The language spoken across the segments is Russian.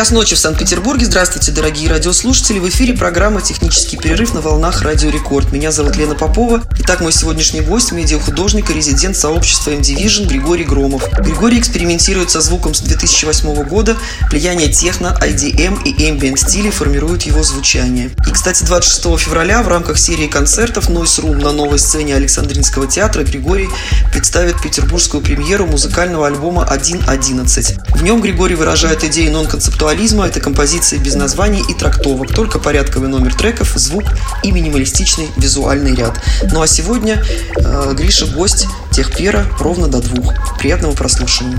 Час ночи в Санкт-Петербурге. Здравствуйте, дорогие радиослушатели. В эфире программа «Технический перерыв» на волнах Радио Рекорд. Меня зовут Лена Попова. Итак, мой сегодняшний гость – медиахудожник и резидент сообщества M-Division Григорий Громов. Григорий экспериментирует со звуком с 2008 года. Влияние техно, IDM и ambient стилей формируют его звучание. И, кстати, 26 февраля в рамках серии концертов Noise Room на новой сцене Александринского театра Григорий представит петербургскую премьеру музыкального альбома 1.11. В нем Григорий выражает идеи нон-концептуального концептуализма – это композиции без названий и трактовок, только порядковый номер треков, звук и минималистичный визуальный ряд. Ну а сегодня э, Гриша гость Техпера ровно до двух. Приятного прослушивания.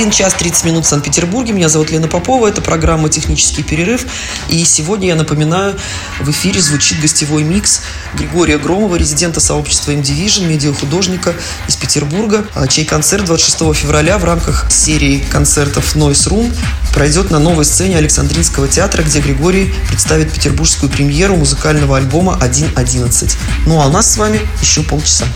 1 час 30 минут в Санкт-Петербурге. Меня зовут Лена Попова. Это программа «Технический перерыв». И сегодня, я напоминаю, в эфире звучит гостевой микс Григория Громова, резидента сообщества M-Division, медиахудожника из Петербурга, а, чей концерт 26 февраля в рамках серии концертов Noise Room пройдет на новой сцене Александринского театра, где Григорий представит петербургскую премьеру музыкального альбома 1.11. Ну а у нас с вами еще полчаса.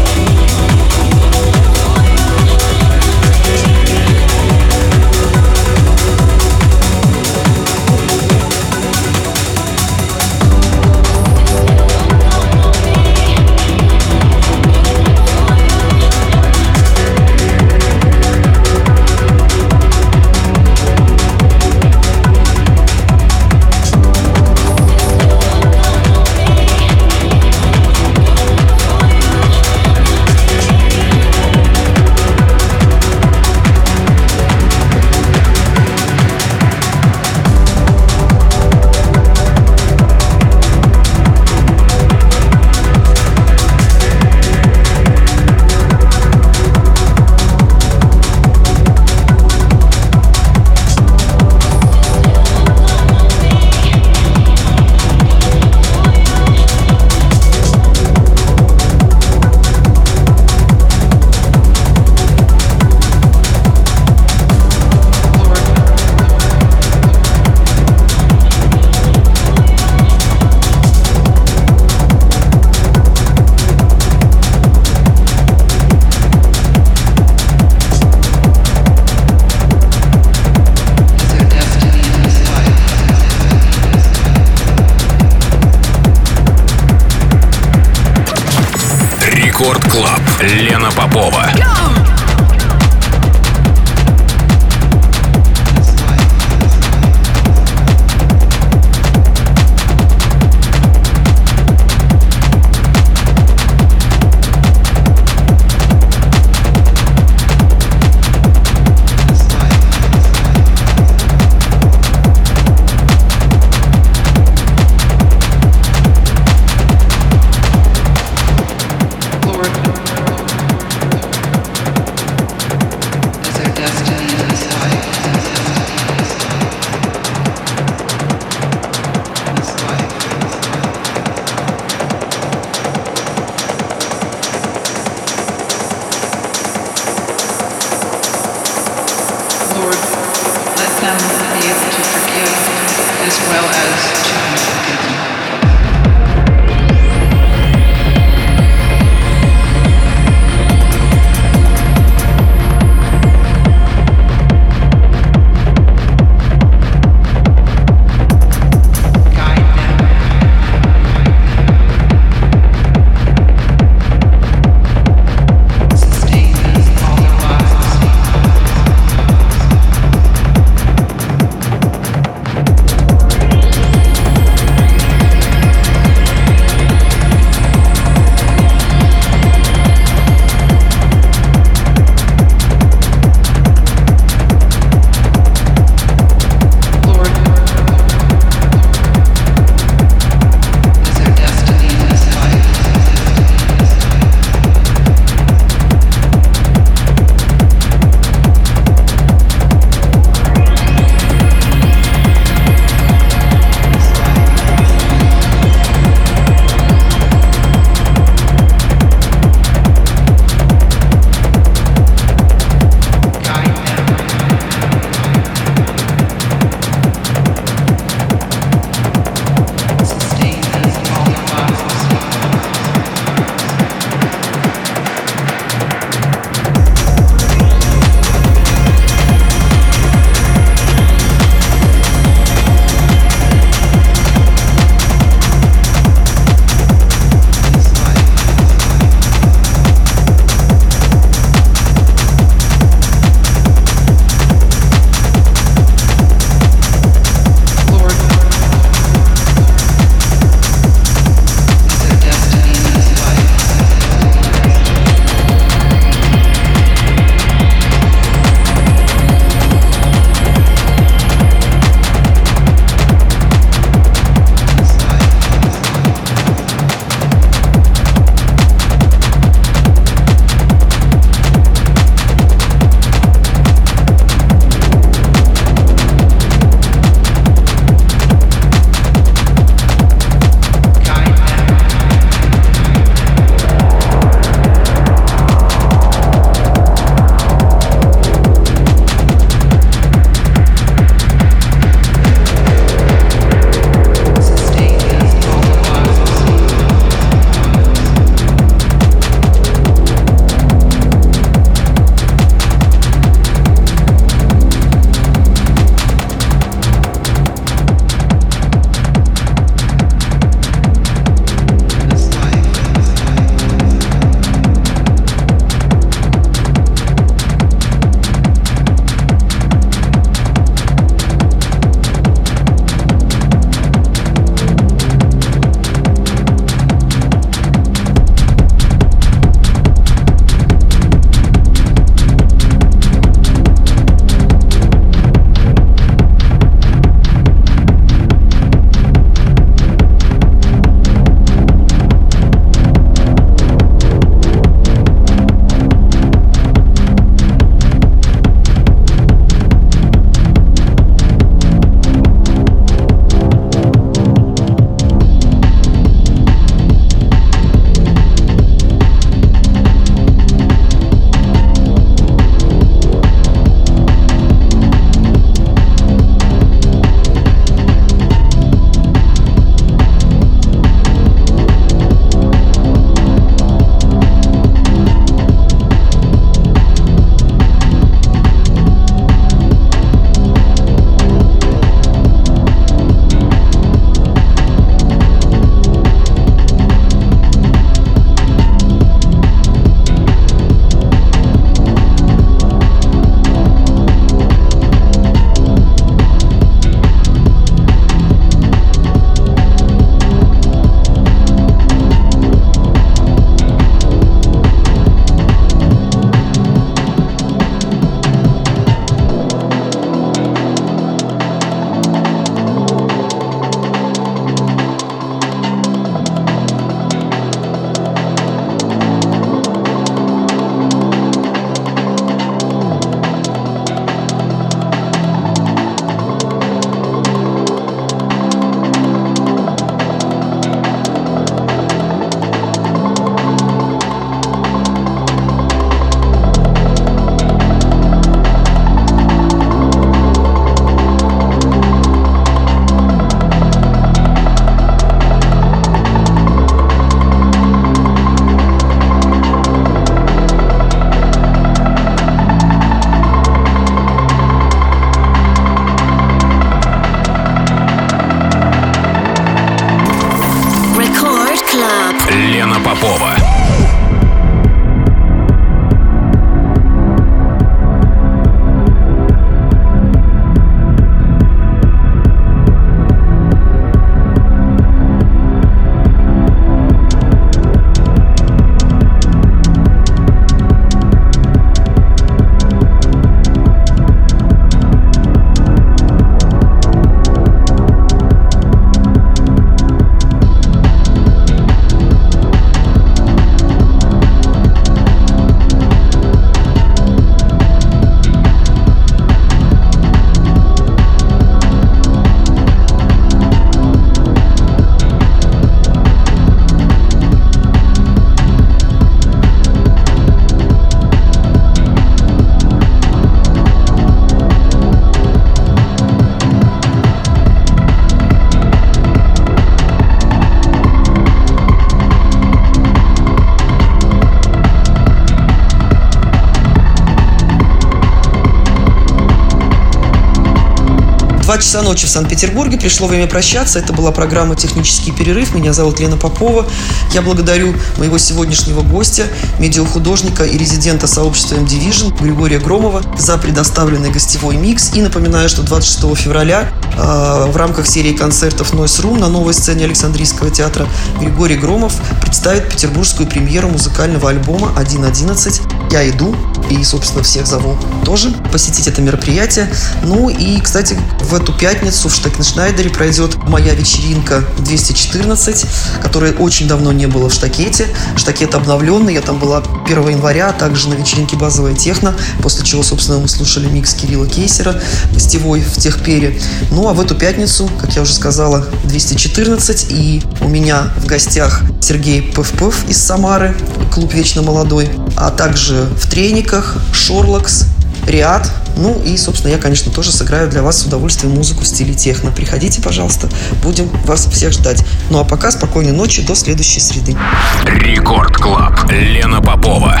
Два часа ночи в Санкт-Петербурге. Пришло время прощаться. Это была программа «Технический перерыв». Меня зовут Лена Попова. Я благодарю моего сегодняшнего гостя, медиахудожника и резидента сообщества M-Division Григория Громова за предоставленный гостевой микс. И напоминаю, что 26 февраля э, в рамках серии концертов Noise Room на новой сцене Александрийского театра Григорий Громов представит петербургскую премьеру музыкального альбома 1.11. Я иду и, собственно, всех зову тоже посетить это мероприятие. Ну и, кстати, в эту пятницу в Штекеншнайдере пройдет моя вечеринка 214, которая очень давно не было в Штакете. Штакет обновленный, я там была 1 января, а также на вечеринке «Базовая техно», после чего, собственно, мы слушали микс Кирилла Кейсера, гостевой в Техпере. Ну а в эту пятницу, как я уже сказала, 214, и у меня в гостях Сергей Пыв-Пыв из Самары, клуб «Вечно молодой», а также в трениках Шорлокс, Риад. Ну и, собственно, я, конечно, тоже сыграю для вас с удовольствием музыку в стиле техно. Приходите, пожалуйста, будем вас всех ждать. Ну а пока спокойной ночи, до следующей среды. Record Club. Лена Попова.